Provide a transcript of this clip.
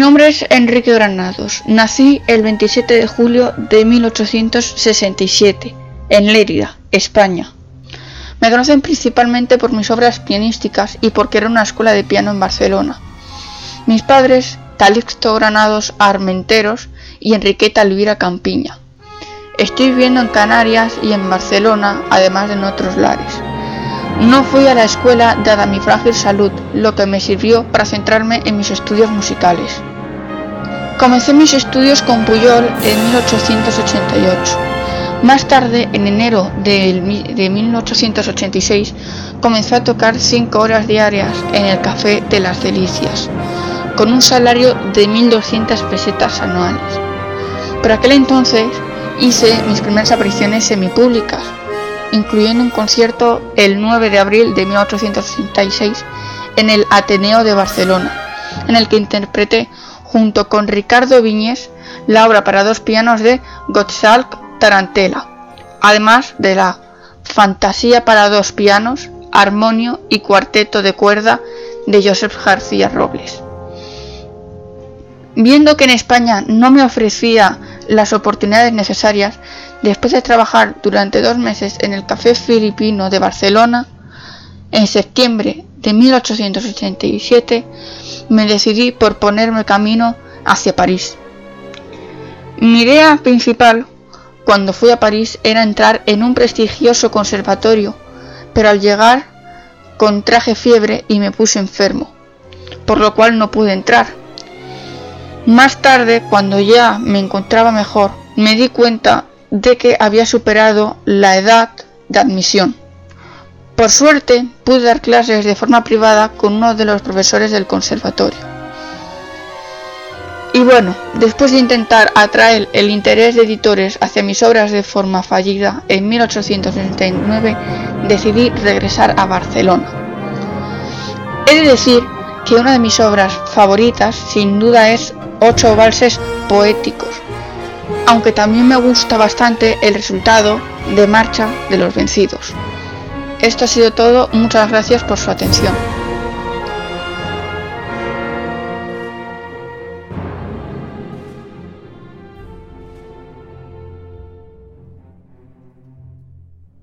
nombre es Enrique Granados. Nací el 27 de julio de 1867 en Lérida, España. Me conocen principalmente por mis obras pianísticas y porque era una escuela de piano en Barcelona. Mis padres, Calixto Granados Armenteros y Enriqueta Elvira Campiña. Estoy viviendo en Canarias y en Barcelona, además de en otros lares. No fui a la escuela dada mi frágil salud, lo que me sirvió para centrarme en mis estudios musicales. Comencé mis estudios con Puyol en 1888. Más tarde, en enero de 1886, comencé a tocar cinco horas diarias en el Café de las Delicias, con un salario de 1.200 pesetas anuales. Por aquel entonces hice mis primeras apariciones semipúblicas, incluyendo un concierto el 9 de abril de 1886 en el Ateneo de Barcelona, en el que interpreté junto con Ricardo Viñes la obra para dos pianos de Gottschalk Tarantella, además de la Fantasía para dos pianos, armonio y cuarteto de cuerda de Joseph García Robles. Viendo que en España no me ofrecía las oportunidades necesarias, después de trabajar durante dos meses en el Café Filipino de Barcelona, en septiembre de 1887 me decidí por ponerme camino hacia París. Mi idea principal cuando fui a París era entrar en un prestigioso conservatorio, pero al llegar contraje fiebre y me puse enfermo, por lo cual no pude entrar. Más tarde, cuando ya me encontraba mejor, me di cuenta de que había superado la edad de admisión. Por suerte, pude dar clases de forma privada con uno de los profesores del conservatorio. Y bueno, después de intentar atraer el interés de editores hacia mis obras de forma fallida, en 1869 decidí regresar a Barcelona. He de decir que una de mis obras favoritas sin duda es Ocho valses poéticos, aunque también me gusta bastante el resultado de Marcha de los Vencidos. Esto ha sido todo, muchas gracias por su atención.